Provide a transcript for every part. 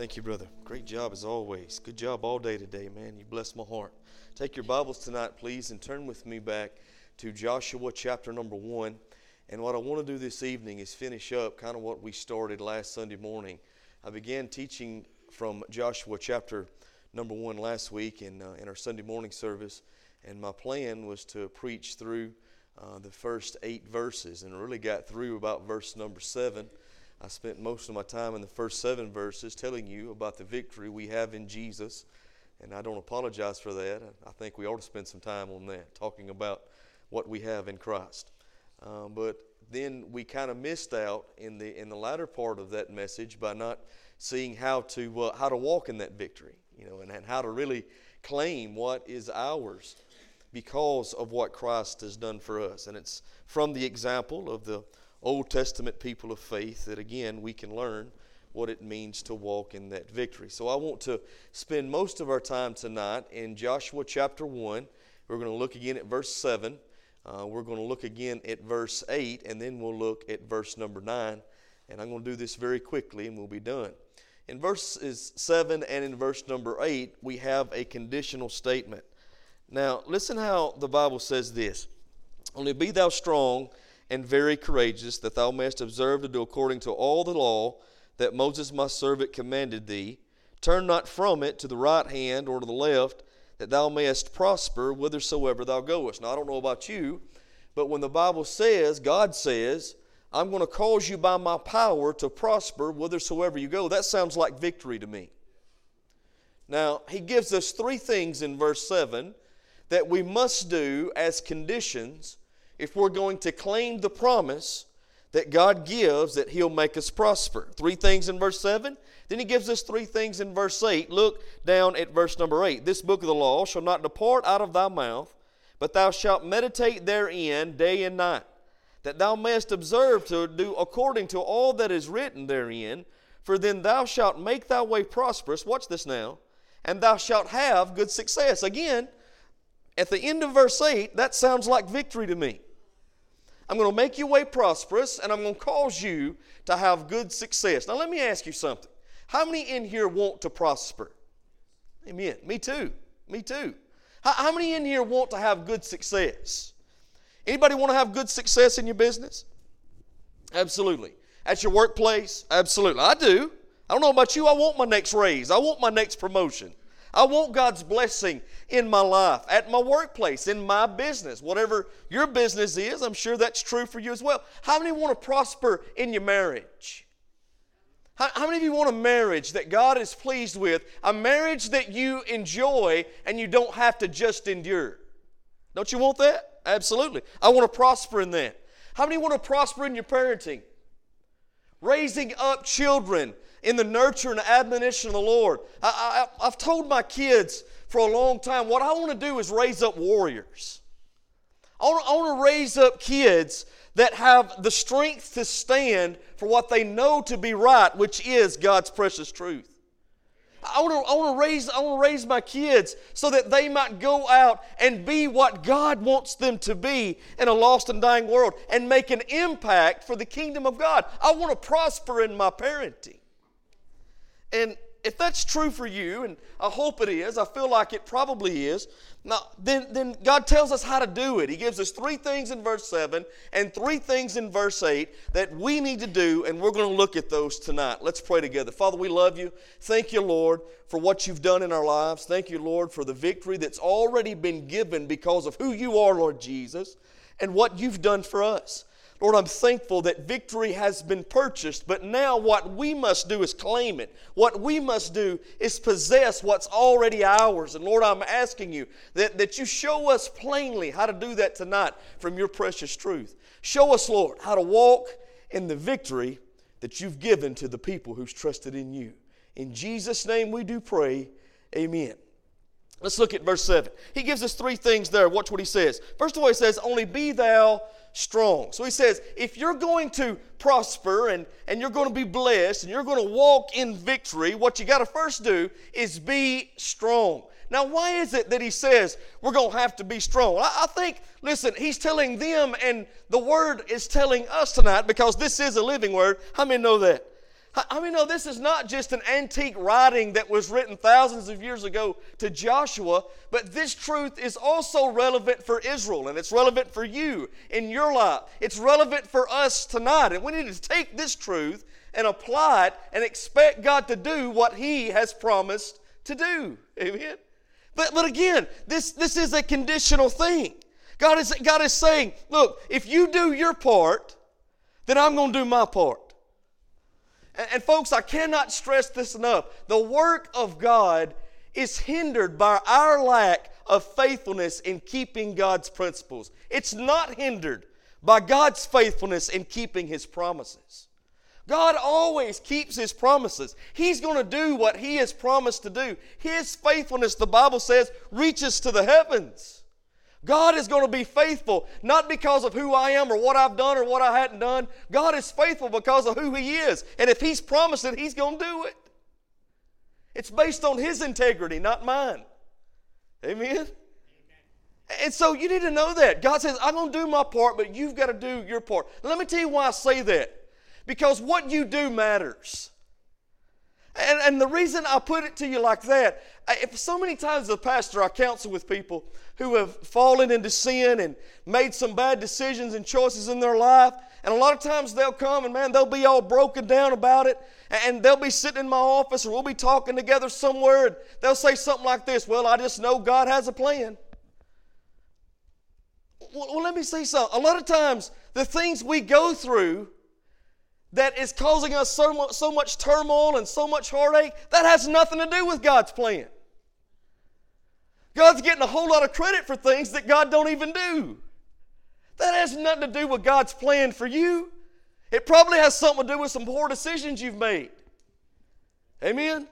Thank you, brother. Great job as always. Good job all day today, man. You bless my heart. Take your Bibles tonight, please, and turn with me back to Joshua chapter number one. And what I want to do this evening is finish up kind of what we started last Sunday morning. I began teaching from Joshua chapter number one last week in, uh, in our Sunday morning service, and my plan was to preach through uh, the first eight verses, and really got through about verse number seven. I spent most of my time in the first seven verses telling you about the victory we have in Jesus, and I don't apologize for that. I think we ought to spend some time on that, talking about what we have in Christ. Um, but then we kind of missed out in the in the latter part of that message by not seeing how to uh, how to walk in that victory, you know, and, and how to really claim what is ours because of what Christ has done for us. And it's from the example of the Old Testament people of faith that, again, we can learn what it means to walk in that victory. So I want to spend most of our time tonight in Joshua chapter 1. We're going to look again at verse 7. Uh, we're going to look again at verse 8, and then we'll look at verse number 9. And I'm going to do this very quickly, and we'll be done. In verses 7 and in verse number 8, we have a conditional statement. Now, listen how the Bible says this Only be thou strong and very courageous, that thou mayest observe to do according to all the law that Moses my servant commanded thee. Turn not from it to the right hand or to the left, that thou mayest prosper whithersoever thou goest. Now, I don't know about you, but when the Bible says, God says, I'm going to cause you by my power to prosper whithersoever you go, that sounds like victory to me. Now, he gives us three things in verse 7 that we must do as conditions if we're going to claim the promise that God gives that He'll make us prosper. Three things in verse 7. Then He gives us three things in verse 8. Look down at verse number 8. This book of the law shall not depart out of thy mouth, but thou shalt meditate therein day and night, that thou mayest observe to do according to all that is written therein. For then thou shalt make thy way prosperous. Watch this now. And thou shalt have good success. Again, at the end of verse 8, that sounds like victory to me. I'm going to make your way prosperous, and I'm going to cause you to have good success. Now, let me ask you something. How many in here want to prosper? Amen. Me too. Me too. How, how many in here want to have good success? Anybody want to have good success in your business? Absolutely. At your workplace? Absolutely. I do. I don't know about you. I want my next raise. I want my next promotion. I want God's blessing in my life, at my workplace, in my business, whatever your business is. I'm sure that's true for you as well. How many want to prosper in your marriage? How, how many of you want a marriage that God is pleased with? A marriage that you enjoy and you don't have to just endure? Don't you want that? Absolutely. I want to prosper in that. How many want to prosper in your parenting? Raising up children in the nurture and admonition of the Lord. I, I've told my kids for a long time what I want to do is raise up warriors. I want, I want to raise up kids that have the strength to stand for what they know to be right, which is God's precious truth. I want, to, I, want to raise, I want to raise my kids so that they might go out and be what God wants them to be in a lost and dying world and make an impact for the kingdom of God. I want to prosper in my parenting. And if that's true for you, and I hope it is, I feel like it probably is, now, then, then God tells us how to do it. He gives us three things in verse 7 and three things in verse 8 that we need to do, and we're going to look at those tonight. Let's pray together. Father, we love you. Thank you, Lord, for what you've done in our lives. Thank you, Lord, for the victory that's already been given because of who you are, Lord Jesus, and what you've done for us. Lord, I'm thankful that victory has been purchased, but now what we must do is claim it. What we must do is possess what's already ours. And Lord, I'm asking you that, that you show us plainly how to do that tonight from your precious truth. Show us, Lord, how to walk in the victory that you've given to the people who's trusted in you. In Jesus' name we do pray. Amen. Let's look at verse 7. He gives us three things there. Watch what he says. First of all, he says, Only be thou strong. So he says, if you're going to prosper and, and you're going to be blessed and you're going to walk in victory, what you got to first do is be strong. Now, why is it that he says we're going to have to be strong? I, I think, listen, he's telling them, and the word is telling us tonight because this is a living word. How many know that? I mean, no, this is not just an antique writing that was written thousands of years ago to Joshua, but this truth is also relevant for Israel and it's relevant for you in your life. It's relevant for us tonight. And we need to take this truth and apply it and expect God to do what He has promised to do. Amen. But, but again, this, this is a conditional thing. God is, God is saying, look, if you do your part, then I'm going to do my part. And, and folks, I cannot stress this enough. The work of God is hindered by our lack of faithfulness in keeping God's principles. It's not hindered by God's faithfulness in keeping His promises. God always keeps His promises. He's going to do what He has promised to do. His faithfulness, the Bible says, reaches to the heavens. God is going to be faithful, not because of who I am or what I've done or what I hadn't done. God is faithful because of who He is. And if He's promised it, He's going to do it. It's based on His integrity, not mine. Amen? Amen? And so you need to know that. God says, I'm going to do my part, but you've got to do your part. Let me tell you why I say that. Because what you do matters. And, and the reason I put it to you like that, so many times as a pastor, I counsel with people who have fallen into sin and made some bad decisions and choices in their life. And a lot of times they'll come and man, they'll be all broken down about it. And they'll be sitting in my office or we'll be talking together somewhere and they'll say something like this Well, I just know God has a plan. Well, let me say something. A lot of times, the things we go through that is causing us so much, so much turmoil and so much heartache, that has nothing to do with God's plan. God's getting a whole lot of credit for things that God don't even do. That has nothing to do with God's plan for you. It probably has something to do with some poor decisions you've made. Amen?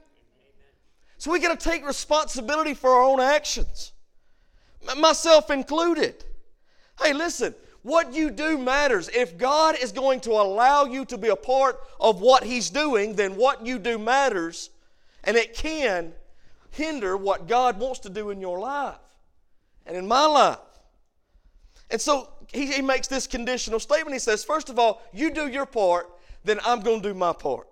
So we got to take responsibility for our own actions, myself included. Hey, listen, what you do matters. If God is going to allow you to be a part of what He's doing, then what you do matters, and it can hinder what God wants to do in your life and in my life. And so he, he makes this conditional statement. He says, First of all, you do your part, then I'm going to do my part.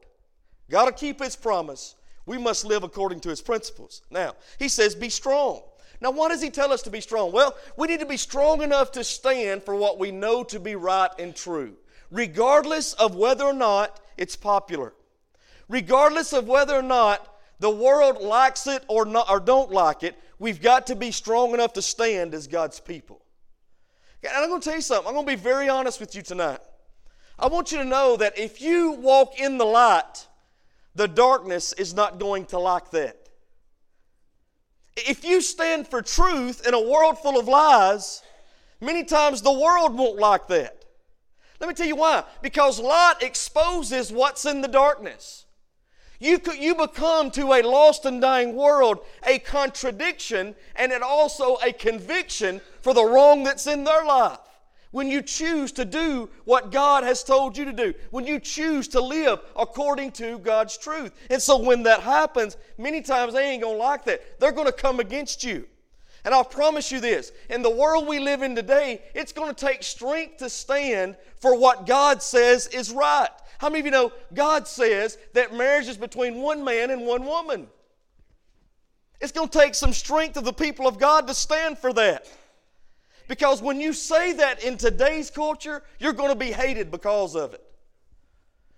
Got to keep his promise. We must live according to his principles. Now, he says, Be strong. Now, why does he tell us to be strong? Well, we need to be strong enough to stand for what we know to be right and true, regardless of whether or not it's popular, regardless of whether or not the world likes it or, not, or don't like it, we've got to be strong enough to stand as God's people. And I'm going to tell you something. I'm going to be very honest with you tonight. I want you to know that if you walk in the light, the darkness is not going to like that. If you stand for truth in a world full of lies, many times the world won't like that. Let me tell you why. Because light exposes what's in the darkness. You, could, you become to a lost and dying world a contradiction and it also a conviction for the wrong that's in their life. When you choose to do what God has told you to do, when you choose to live according to God's truth. And so when that happens, many times they ain't gonna like that. They're gonna come against you. And I'll promise you this in the world we live in today, it's going to take strength to stand for what God says is right. How many of you know God says that marriage is between one man and one woman? It's going to take some strength of the people of God to stand for that. Because when you say that in today's culture, you're going to be hated because of it.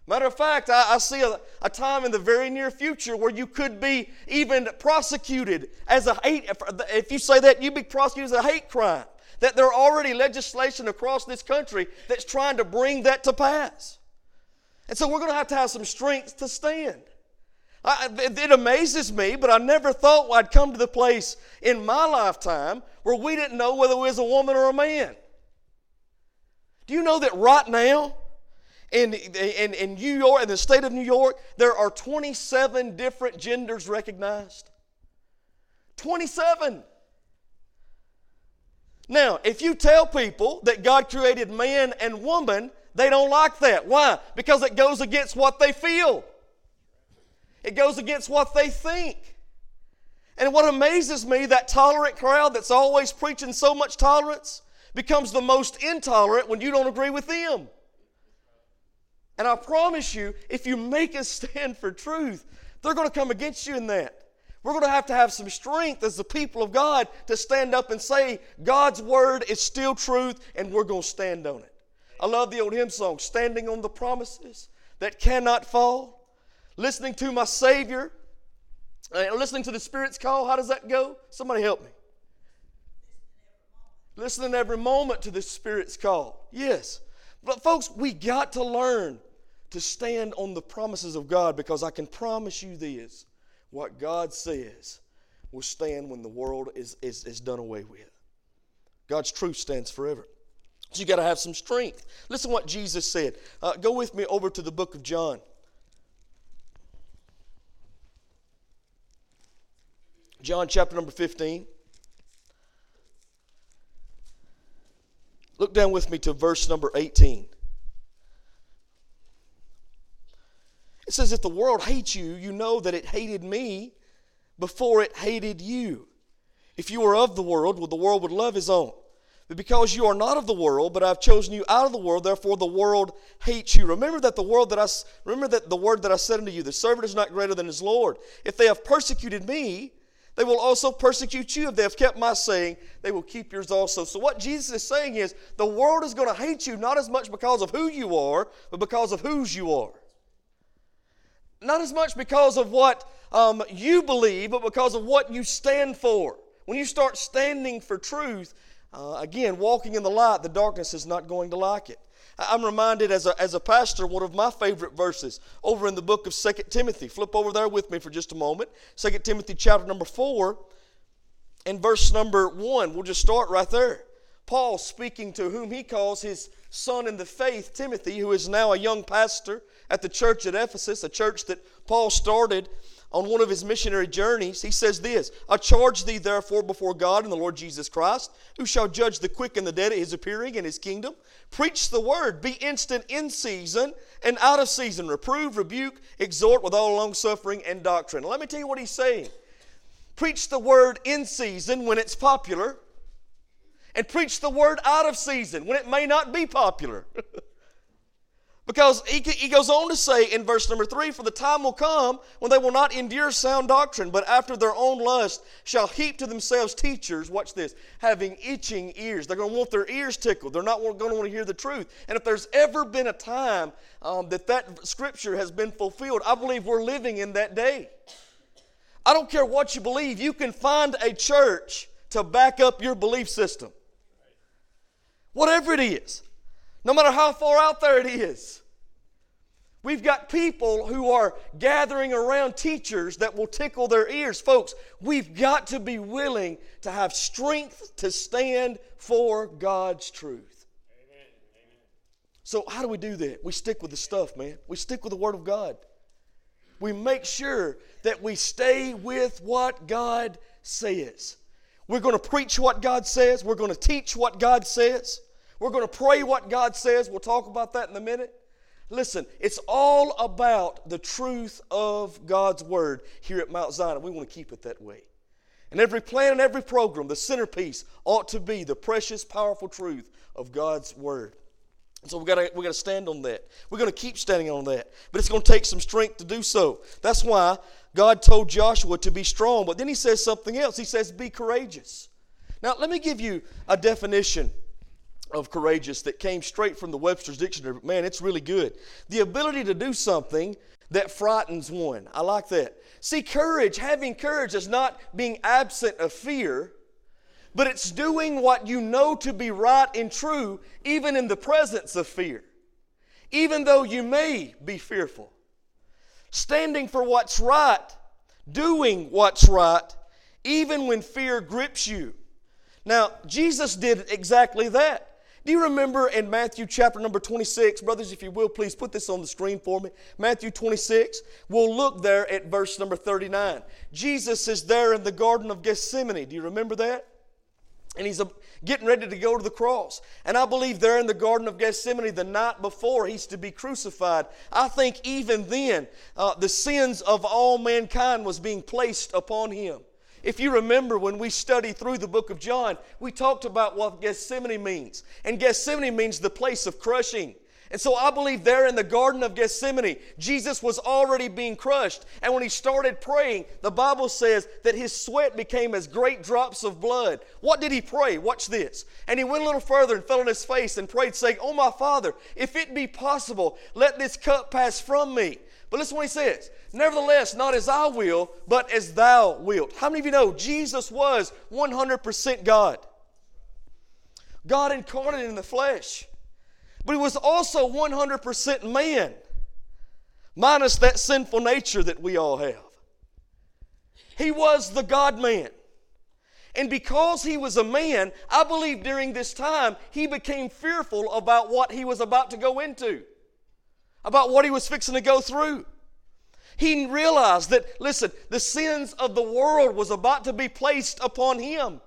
Matter of fact, I, I see a, a, time in the very near future where you could be even prosecuted as a hate. If, if you say that, you'd be prosecuted as a hate crime. That there are already legislation across this country that's trying to bring that to pass. And so we're going to have to have some strength to stand. I, it amazes me, but I never thought I'd come to the place in my lifetime where we didn't know whether it was a woman or a man. Do you know that right now, in, in, in New York, in the state of New York, there are 27 different genders recognized? 27. Now, if you tell people that God created man and woman, they don't like that. Why? Because it goes against what they feel, it goes against what they think. And what amazes me, that tolerant crowd that's always preaching so much tolerance becomes the most intolerant when you don't agree with them. And I promise you, if you make a stand for truth, they're going to come against you in that. We're going to have to have some strength as the people of God to stand up and say, God's word is still truth, and we're going to stand on it. I love the old hymn song, Standing on the Promises That Cannot Fall, listening to my Savior, uh, listening to the Spirit's call. How does that go? Somebody help me. Listening every moment to the Spirit's call. Yes. But, folks, we got to learn to stand on the promises of God because I can promise you this what God says will stand when the world is, is, is done away with. God's truth stands forever. So you got to have some strength. Listen what Jesus said. Uh, go with me over to the book of John. John chapter number 15. Look down with me to verse number 18. It says, If the world hates you, you know that it hated me before it hated you. If you were of the world, well, the world would love his own. But because you are not of the world, but I've chosen you out of the world, therefore the world hates you. Remember that the world that I remember that the word that I said unto you, the servant is not greater than his Lord. If they have persecuted me, they will also persecute you. If they have kept my saying, they will keep yours also. So what Jesus is saying is the world is going to hate you not as much because of who you are, but because of whose you are. Not as much because of what um, you believe, but because of what you stand for. When you start standing for truth, uh, again, walking in the light, the darkness is not going to like it. I'm reminded as a, as a pastor, one of my favorite verses over in the book of Second Timothy. Flip over there with me for just a moment. Second Timothy chapter number 4 and verse number 1. We'll just start right there. Paul speaking to whom he calls his son in the faith, Timothy, who is now a young pastor at the church at Ephesus, a church that Paul started on one of his missionary journeys, he says this I charge thee therefore before God and the Lord Jesus Christ, who shall judge the quick and the dead at his appearing in his kingdom. Preach the word, be instant in season and out of season. Reprove, rebuke, exhort with all longsuffering and doctrine. Let me tell you what he's saying. Preach the word in season when it's popular, and preach the word out of season when it may not be popular. Because he, he goes on to say in verse number three, For the time will come when they will not endure sound doctrine, but after their own lust shall heap to themselves teachers, watch this, having itching ears. They're going to want their ears tickled. They're not going to want to hear the truth. And if there's ever been a time um, that that scripture has been fulfilled, I believe we're living in that day. I don't care what you believe, you can find a church to back up your belief system. Whatever it is no matter how far out there it is. We've got people who are gathering around teachers that will tickle their ears. Folks, we've got to be willing to have strength to stand for God's truth. Amen. So, how do we do that? We stick with the stuff, man. We stick with the Word of God. We make sure that we stay with what God says. We're going to preach what God says, we're going to teach what God says. We're going to pray what God says. We'll talk about that in a minute. Listen, it's all about the truth of God's Word here at Mount Zion. We want to keep it that way. And every plan and every program, the centerpiece ought to be the precious, powerful truth of God's Word. So we've got to, we got to stand on that. We're going to keep standing on that. But it's going to take some strength to do so. That's why God told Joshua to be strong. But then he says something else. He says, be courageous. Now, let me give you a definition of courageous that came straight from the Webster's Dictionary. But Man, it's really good. The ability to do something that frightens one. I like that. See, courage, having courage is not being absent of fear, but it's doing what you know to be right and true, even in the presence of fear, even though you may be fearful. Standing for what's right, doing what's right, even when fear grips you. Now, Jesus did exactly that. Do you remember in Matthew chapter number 26? Brothers, if you will, please put this on the screen for me. Matthew 26. We'll look there at verse number 39. Jesus is there in the Garden of Gethsemane. Do you remember that? And he's getting ready to go to the cross. And I believe there in the Garden of Gethsemane, the night before he's to be crucified, I think even then, uh, the sins of all mankind was being placed upon him. If you remember when we studied through the book of John, we talked about what Gethsemane means. And Gethsemane means the place of crushing. And so I believe there in the Garden of Gethsemane, Jesus was already being crushed. And when he started praying, the Bible says that his sweat became as great drops of blood. What did he pray? Watch this. And he went a little further and fell on his face and prayed, saying, Oh, my Father, if it be possible, let this cup pass from me. But listen what he says. Nevertheless, not as I will, but as thou wilt. How many of you know Jesus was 100% God? God incarnate in the flesh. But he was also 100% man, minus that sinful nature that we all have. He was the God man. And because he was a man, I believe during this time he became fearful about what he was about to go into, about what he was fixing to go through. He realized that, listen, the sins of the world was about to be placed upon him.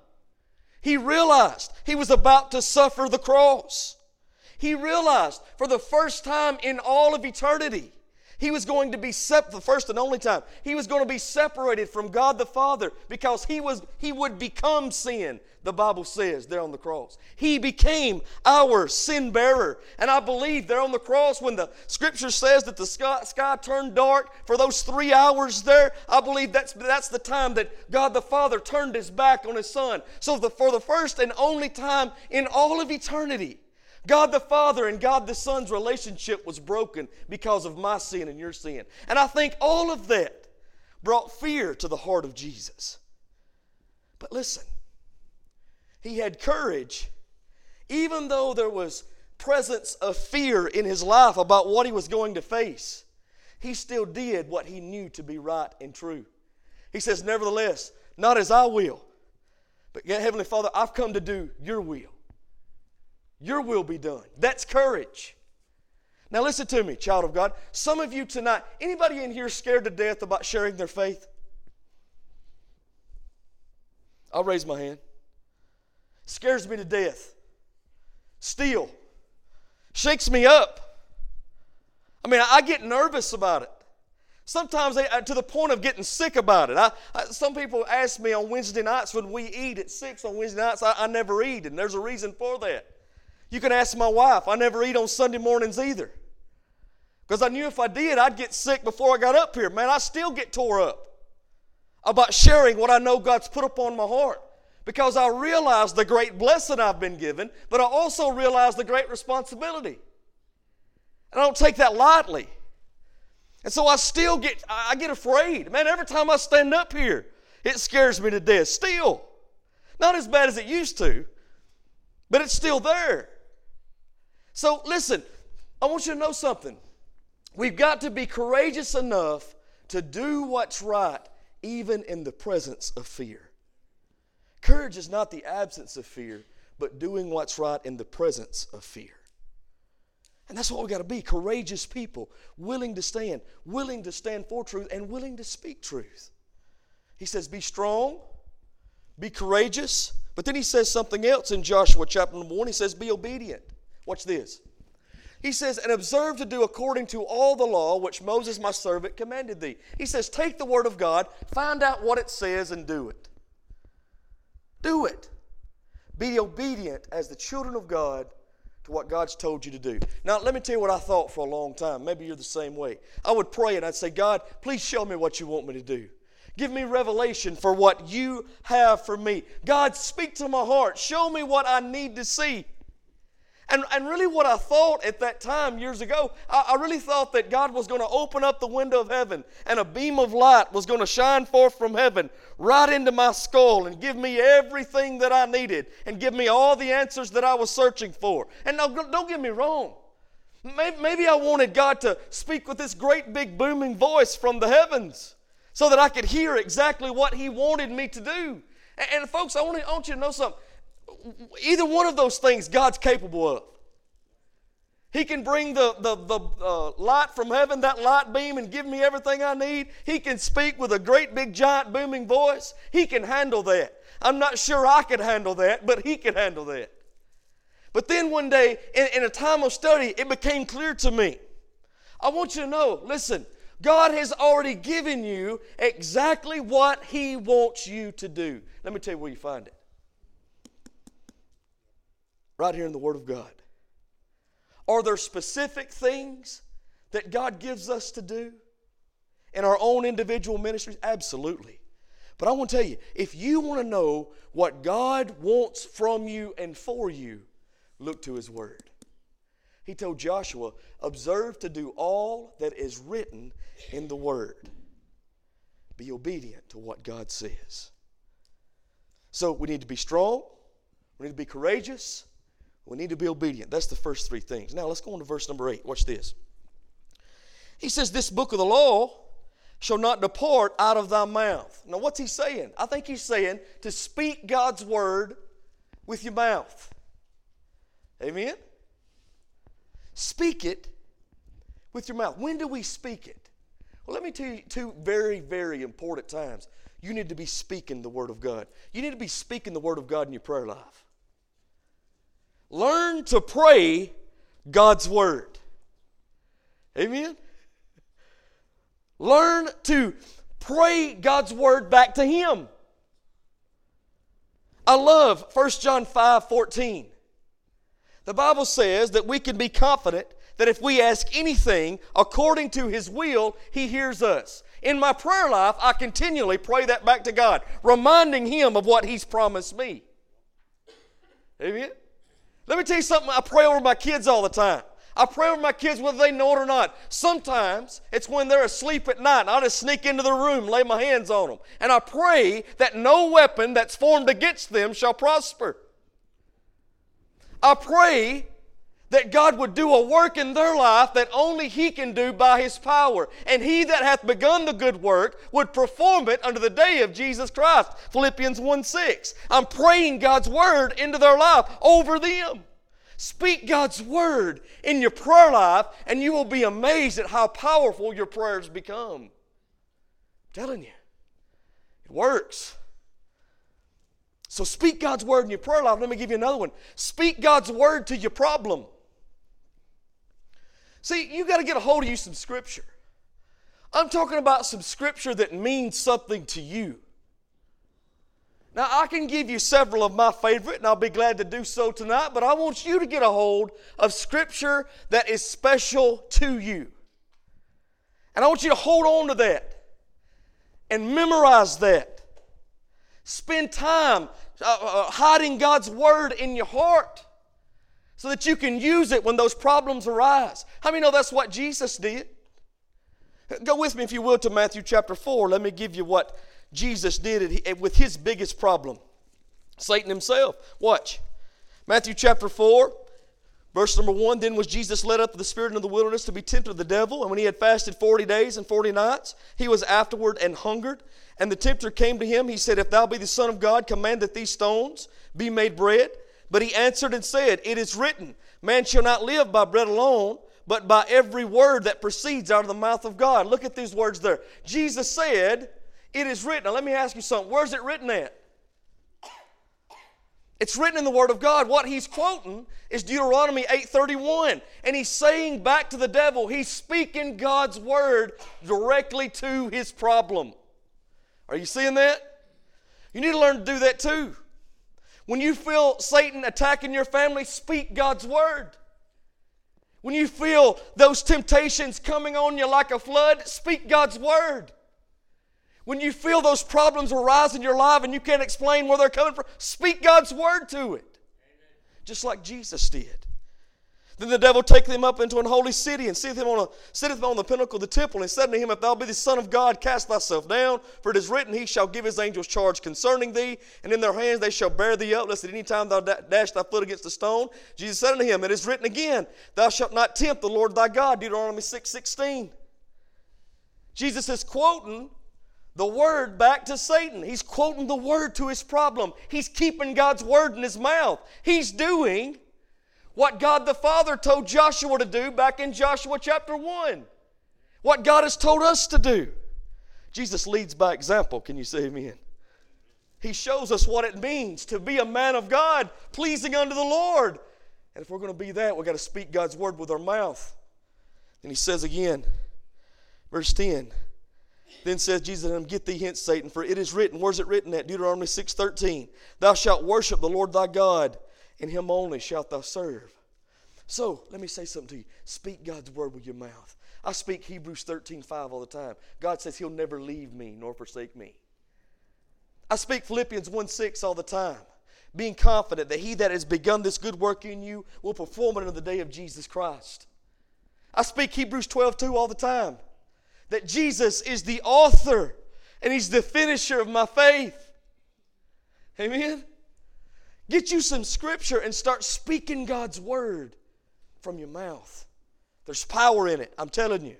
He realized he was about to suffer the cross. He realized for the first time in all of eternity, he was going to be sep- the first and only time he was going to be separated from God the Father because he was he would become sin the Bible says there on the cross. He became our sin bearer. And I believe there on the cross, when the scripture says that the sky, sky, turned dark for those three hours there, I believe that's, that's the time that God the Father turned his back on his Son. So the, for the first and only time in all of eternity, God the Father and God the Son's relationship was broken because of my sin and your sin. And I think all of that brought fear to the heart of Jesus. But listen, he had courage, even though there was presence of fear in his life about what he was going to face. He still did what he knew to be right and true. He says, Nevertheless, not as I will, but Heavenly Father, I've come to do your will. Your will be done. That's courage. Now listen to me, child of God. Some of you tonight, anybody in here scared to death about sharing their faith? I'll raise my hand. Scares me to death. Still. Shakes me up. I mean, I get nervous about it. Sometimes to the point of getting sick about it. I, I, some people ask me on Wednesday nights when we eat at 6 on Wednesday nights, I, I never eat, and there's a reason for that. You can ask my wife. I never eat on Sunday mornings either. Because I knew if I did, I'd get sick before I got up here. Man, I still get tore up about sharing what I know God's put upon my heart. Because I realize the great blessing I've been given, but I also realize the great responsibility. And I don't take that lightly. And so I still get, I get afraid. Man, every time I stand up here, it scares me to death. Still. Not as bad as it used to, but it's still there. So listen, I want you to know something. We've got to be courageous enough to do what's right, even in the presence of fear. Courage is not the absence of fear, but doing what's right in the presence of fear. And that's what we got to be courageous people, willing to stand, willing to stand for truth, and willing to speak truth. He says, Be strong, be courageous. But then he says something else in Joshua chapter number 1. He says, Be obedient. Watch this. He says, And observe to do according to all the law which Moses my servant commanded thee. He says, Take the word of God, find out what it says, and do it. Do it. Be obedient as the children of God to what God's told you to do. Now, let me tell you what I thought for a long time. Maybe you're the same way. I would pray and I'd say, God, please show me what you want me to do. Give me revelation for what you have for me. God, speak to my heart. Show me what I need to see. And, and really, what I thought at that time years ago, I, I really thought that God was going to open up the window of heaven and a beam of light was going to shine forth from heaven right into my skull and give me everything that I needed and give me all the answers that I was searching for. And now, don't get me wrong. Maybe, I wanted God to speak with this great big booming voice from the heavens so that I could hear exactly what He wanted me to do. And folks, I want you to know something either one of those things God's capable of. He can bring the, the, the uh, light from heaven, that light beam, and give me everything I need. He can speak with a great big giant booming voice. He can handle that. I'm not sure I could handle that, but He can handle that. But then one day, in, in a time of study, it became clear to me. I want you to know listen, God has already given you exactly what He wants you to do. Let me tell you where you find it right here in the Word of God. Are there specific things that God gives us to do in our own individual ministries? Absolutely. But I want to tell you if you want to know what God wants from you and for you, look to His Word. He told Joshua, Observe to do all that is written in the Word. Be obedient to what God says. So we need to be strong, we need to be courageous, we need to be obedient. That's the first three things. Now let's go on to verse number eight. Watch this. He says, This book of the law shall not depart out of thy mouth. Now, what's he saying? I think he's saying to speak God's word with your mouth. Amen? Speak it with your mouth. When do we speak it? Well, let me tell you two very, very important times. You need to be speaking the Word of God. You need to be speaking the Word of God in your prayer life. Learn to pray God's Word. Amen? Learn to pray God's Word back to Him. I love 1 John 5 14. The Bible says that we can be confident that if we ask anything according to His will, He hears us. In my prayer life, I continually pray that back to God, reminding Him of what He's promised me. Amen? Let me tell you something, I pray over my kids all the time. I pray over my kids whether they know it or not. Sometimes it's when they're asleep at night, I'll just sneak into the room, lay my hands on them. And I pray that no weapon that's formed against them shall prosper. I pray that God would do a work in their life that only He can do by His power. And He that hath begun the good work would perform it unto the day of Jesus Christ. Philippians 1 6. I'm praying God's word into their life over them. Speak God's word in your prayer life, and you will be amazed at how powerful your prayers become. I'm telling you, it works. So speak God's word in your prayer life. Let me give you another one. Speak God's word to your problem. See, you got to get a hold of you some scripture. I'm talking about some scripture that means something to you. Now, I can give you several of my favorite, and I'll be glad to do so tonight, but I want you to get a hold of scripture that is special to you. And I want you to hold on to that and memorize that. Spend time uh, uh, hiding God's word in your heart so that you can use it when those problems arise. How many know that's what Jesus did? Go with me, if you will, to Matthew chapter 4. Let me give you what Jesus did with his biggest problem Satan himself. Watch. Matthew chapter 4, verse number 1 Then was Jesus led up of the Spirit into the wilderness to be tempted of the devil. And when he had fasted 40 days and 40 nights, he was afterward and hungered. And the tempter came to him. He said, If thou be the Son of God, command that these stones be made bread. But he answered and said, It is written, Man shall not live by bread alone, but by every word that proceeds out of the mouth of God. Look at these words there. Jesus said, It is written. Now let me ask you something. Where's it written at? It's written in the Word of God. What he's quoting is Deuteronomy 8:31. And he's saying back to the devil, he's speaking God's word directly to his problem. Are you seeing that? You need to learn to do that too. When you feel Satan attacking your family, speak God's word. When you feel those temptations coming on you like a flood, speak God's word. When you feel those problems arise in your life and you can't explain where they're coming from, speak God's word to it. Just like Jesus did. Then the devil take them up into an holy city and sitteth him, on a, sitteth him on the pinnacle of the temple and said unto him, If thou be the Son of God, cast thyself down, for it is written, He shall give his angels charge concerning thee, and in their hands they shall bear thee up, lest at any time thou dash thy foot against a stone. Jesus said unto him, It is written again, Thou shalt not tempt the Lord thy God, Deuteronomy 6 16. Jesus is quoting the word back to Satan. He's quoting the word to his problem. He's keeping God's word in his mouth. He's doing what God the Father told Joshua to do back in Joshua chapter 1. What God has told us to do. Jesus leads by example. Can you say amen? He shows us what it means to be a man of God, pleasing unto the Lord. And if we're going to be that, we've got to speak God's word with our mouth. And he says again, verse 10. Then says Jesus to him, Get thee hence, Satan, for it is written. Where's it written at? Deuteronomy 6.13. Thou shalt worship the Lord thy God, and him only shalt thou serve. So let me say something to you. Speak God's word with your mouth. I speak Hebrews 13 5 all the time. God says He'll never leave me nor forsake me. I speak Philippians 1 6 all the time, being confident that He that has begun this good work in you will perform it unto the day of Jesus Christ. I speak Hebrews 12 2 all the time, that Jesus is the author and He's the finisher of my faith. Amen? Get you some scripture and start speaking God's word from your mouth. There's power in it, I'm telling you.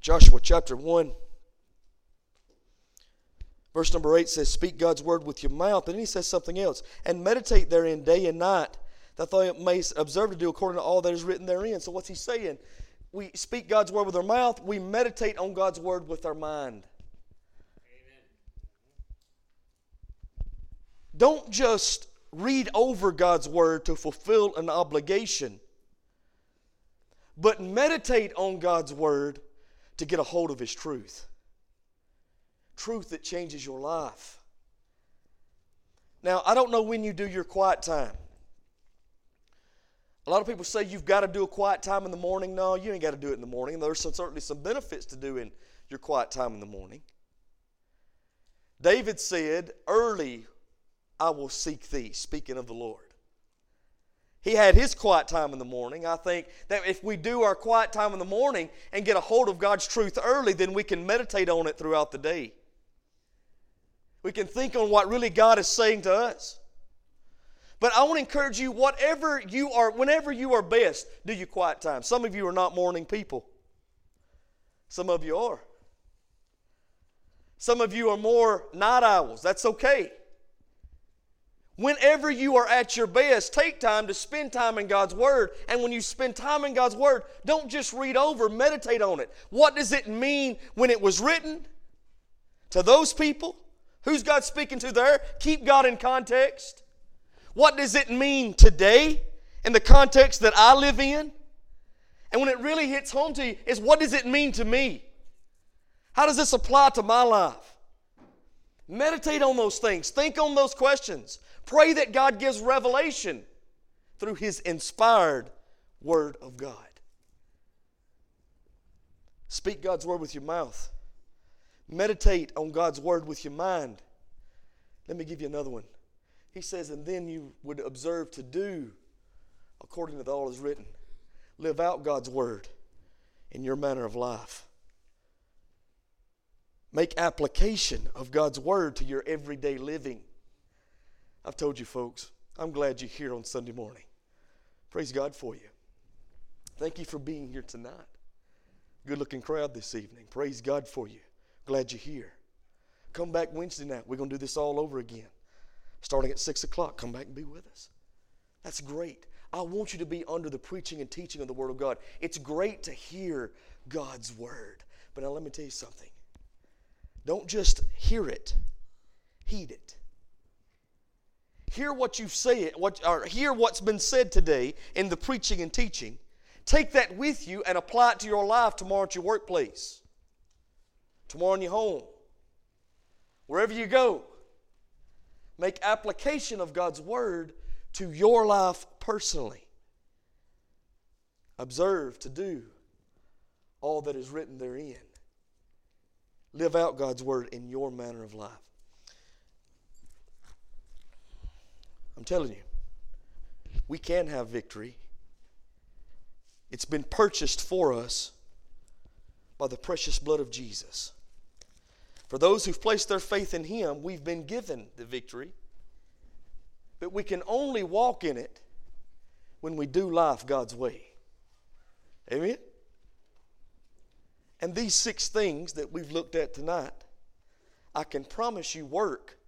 Joshua chapter 1, verse number 8 says, Speak God's word with your mouth. And then he says something else, and meditate therein day and night, that thou mayest observe to do according to all that is written therein. So, what's he saying? We speak God's word with our mouth, we meditate on God's word with our mind. Don't just read over God's word to fulfill an obligation, but meditate on God's word to get a hold of His truth. Truth that changes your life. Now, I don't know when you do your quiet time. A lot of people say you've got to do a quiet time in the morning. No, you ain't got to do it in the morning. There's some, certainly some benefits to doing your quiet time in the morning. David said, Early I will seek thee, speaking of the Lord. He had his quiet time in the morning. I think that if we do our quiet time in the morning and get a hold of God's truth early, then we can meditate on it throughout the day. We can think on what really God is saying to us. But I want to encourage you, whatever you are, whenever you are best, do your quiet time. Some of you are not morning people. Some of you are. Some of you are more night owls. That's okay. Whenever you are at your best, take time to spend time in God's Word. And when you spend time in God's Word, don't just read over, meditate on it. What does it mean when it was written? To those people? Who's God speaking to there? Keep God in context. What does it mean today in the context that I live in? And when it really hits home to you, is what does it mean to me? How does this apply to my life? Meditate on those things. Think on those questions. Pray that God gives revelation through His inspired Word of God. Speak God's Word with your mouth. Meditate on God's Word with your mind. Let me give you another one. He says, and then you would observe to do according to all is written. Live out God's Word in your manner of life. Make application of God's Word to your everyday living. I've told you, folks, I'm glad you're here on Sunday morning. Praise God for you. Thank you for being here tonight. Good looking crowd this evening. Praise God for you. Glad you're here. Come back Wednesday night. We're going to do this all over again. Starting at 6 o'clock, come back and be with us. That's great. I want you to be under the preaching and teaching of the Word of God. It's great to hear God's Word. But now let me tell you something. Don't just hear it, heed it. Hear what you've said, what, or hear what's been said today in the preaching and teaching. Take that with you and apply it to your life tomorrow at your workplace, tomorrow in your home, wherever you go. Make application of God's Word to your life personally. Observe to do all that is written therein. Live out God's word in your manner of life. I'm telling you, we can have victory. It's been purchased for us by the precious blood of Jesus. For those who've placed their faith in Him, we've been given the victory. But we can only walk in it when we do life God's way. Amen? And these six things that we've looked at tonight, I can promise you work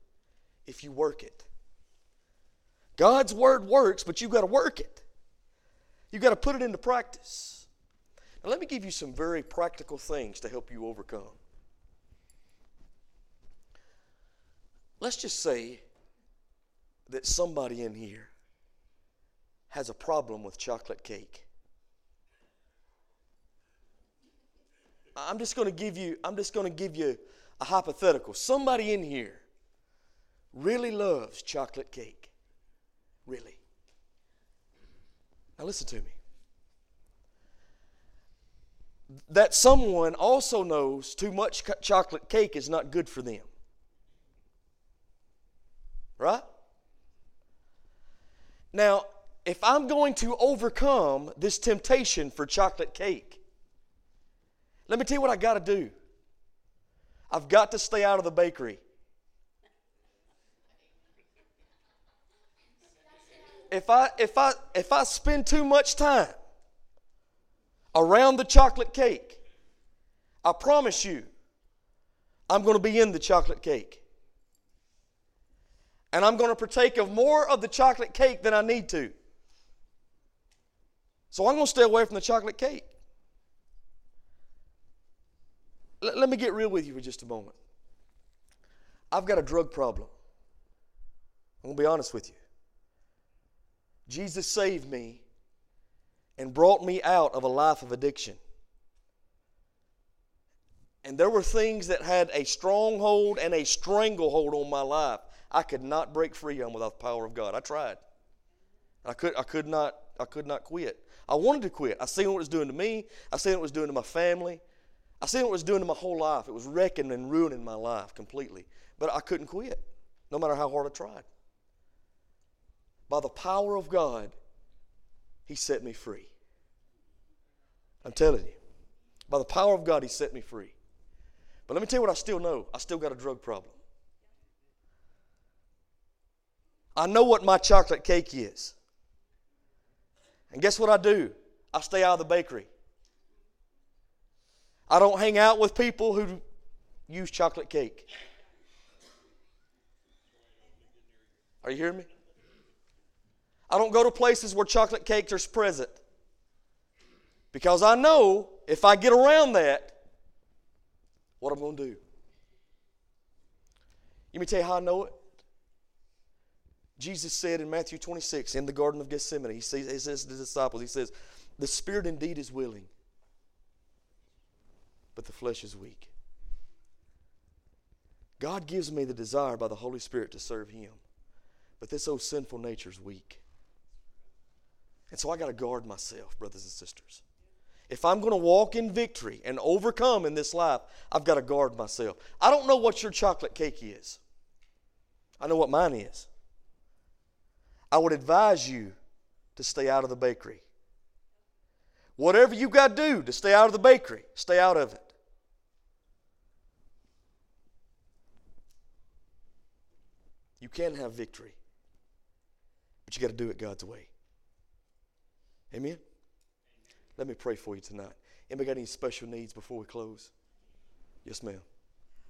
if you work it. God's word works, but you've got to work it. You've got to put it into practice. Now, let me give you some very practical things to help you overcome. Let's just say that somebody in here has a problem with chocolate cake. I'm just going to give you I'm just going to give you a hypothetical. Somebody in here really loves chocolate cake. Really. Now, listen to me. That someone also knows too much chocolate cake is not good for them. Right? Now, if I'm going to overcome this temptation for chocolate cake, let me tell you what I got to do. I've got to stay out of the bakery. If I if I if I spend too much time around the chocolate cake, I promise you I'm going to be in the chocolate cake. And I'm going to partake of more of the chocolate cake than I need to. So I'm going to stay away from the chocolate cake. L- let me get real with you for just a moment. I've got a drug problem. I'm going to be honest with you. Jesus saved me and brought me out of a life of addiction. And there were things that had a stronghold and a stranglehold on my life. I could not break free on without the power of God. I tried. I could, I could not, I could not quit. I wanted to quit. I seen what it was doing to me. I seen what it was doing to my family. I seen what it was doing to my whole life. It was wrecking and ruining my life completely. But I couldn't quit, no matter how hard I tried. By the power of God, He set me free. I'm telling you. By the power of God, He set me free. But let me tell you what I still know I still got a drug problem. I know what my chocolate cake is. And guess what I do? I stay out of the bakery. I don't hang out with people who use chocolate cake. Are you hearing me? I don't go to places where chocolate cakes are present. Because I know if I get around that, what I'm going to do. Let me tell you how I know it. Jesus said in Matthew 26 in the Garden of Gethsemane, he says, he says to the disciples, he says, The spirit indeed is willing, but the flesh is weak. God gives me the desire by the Holy Spirit to serve Him, but this old sinful nature is weak. And so I got to guard myself, brothers and sisters. If I'm going to walk in victory and overcome in this life, I've got to guard myself. I don't know what your chocolate cake is, I know what mine is. I would advise you to stay out of the bakery. Whatever you got to do to stay out of the bakery, stay out of it. You can have victory, but you got to do it God's way. Amen? Let me pray for you tonight. Anybody got any special needs before we close? Yes, ma'am.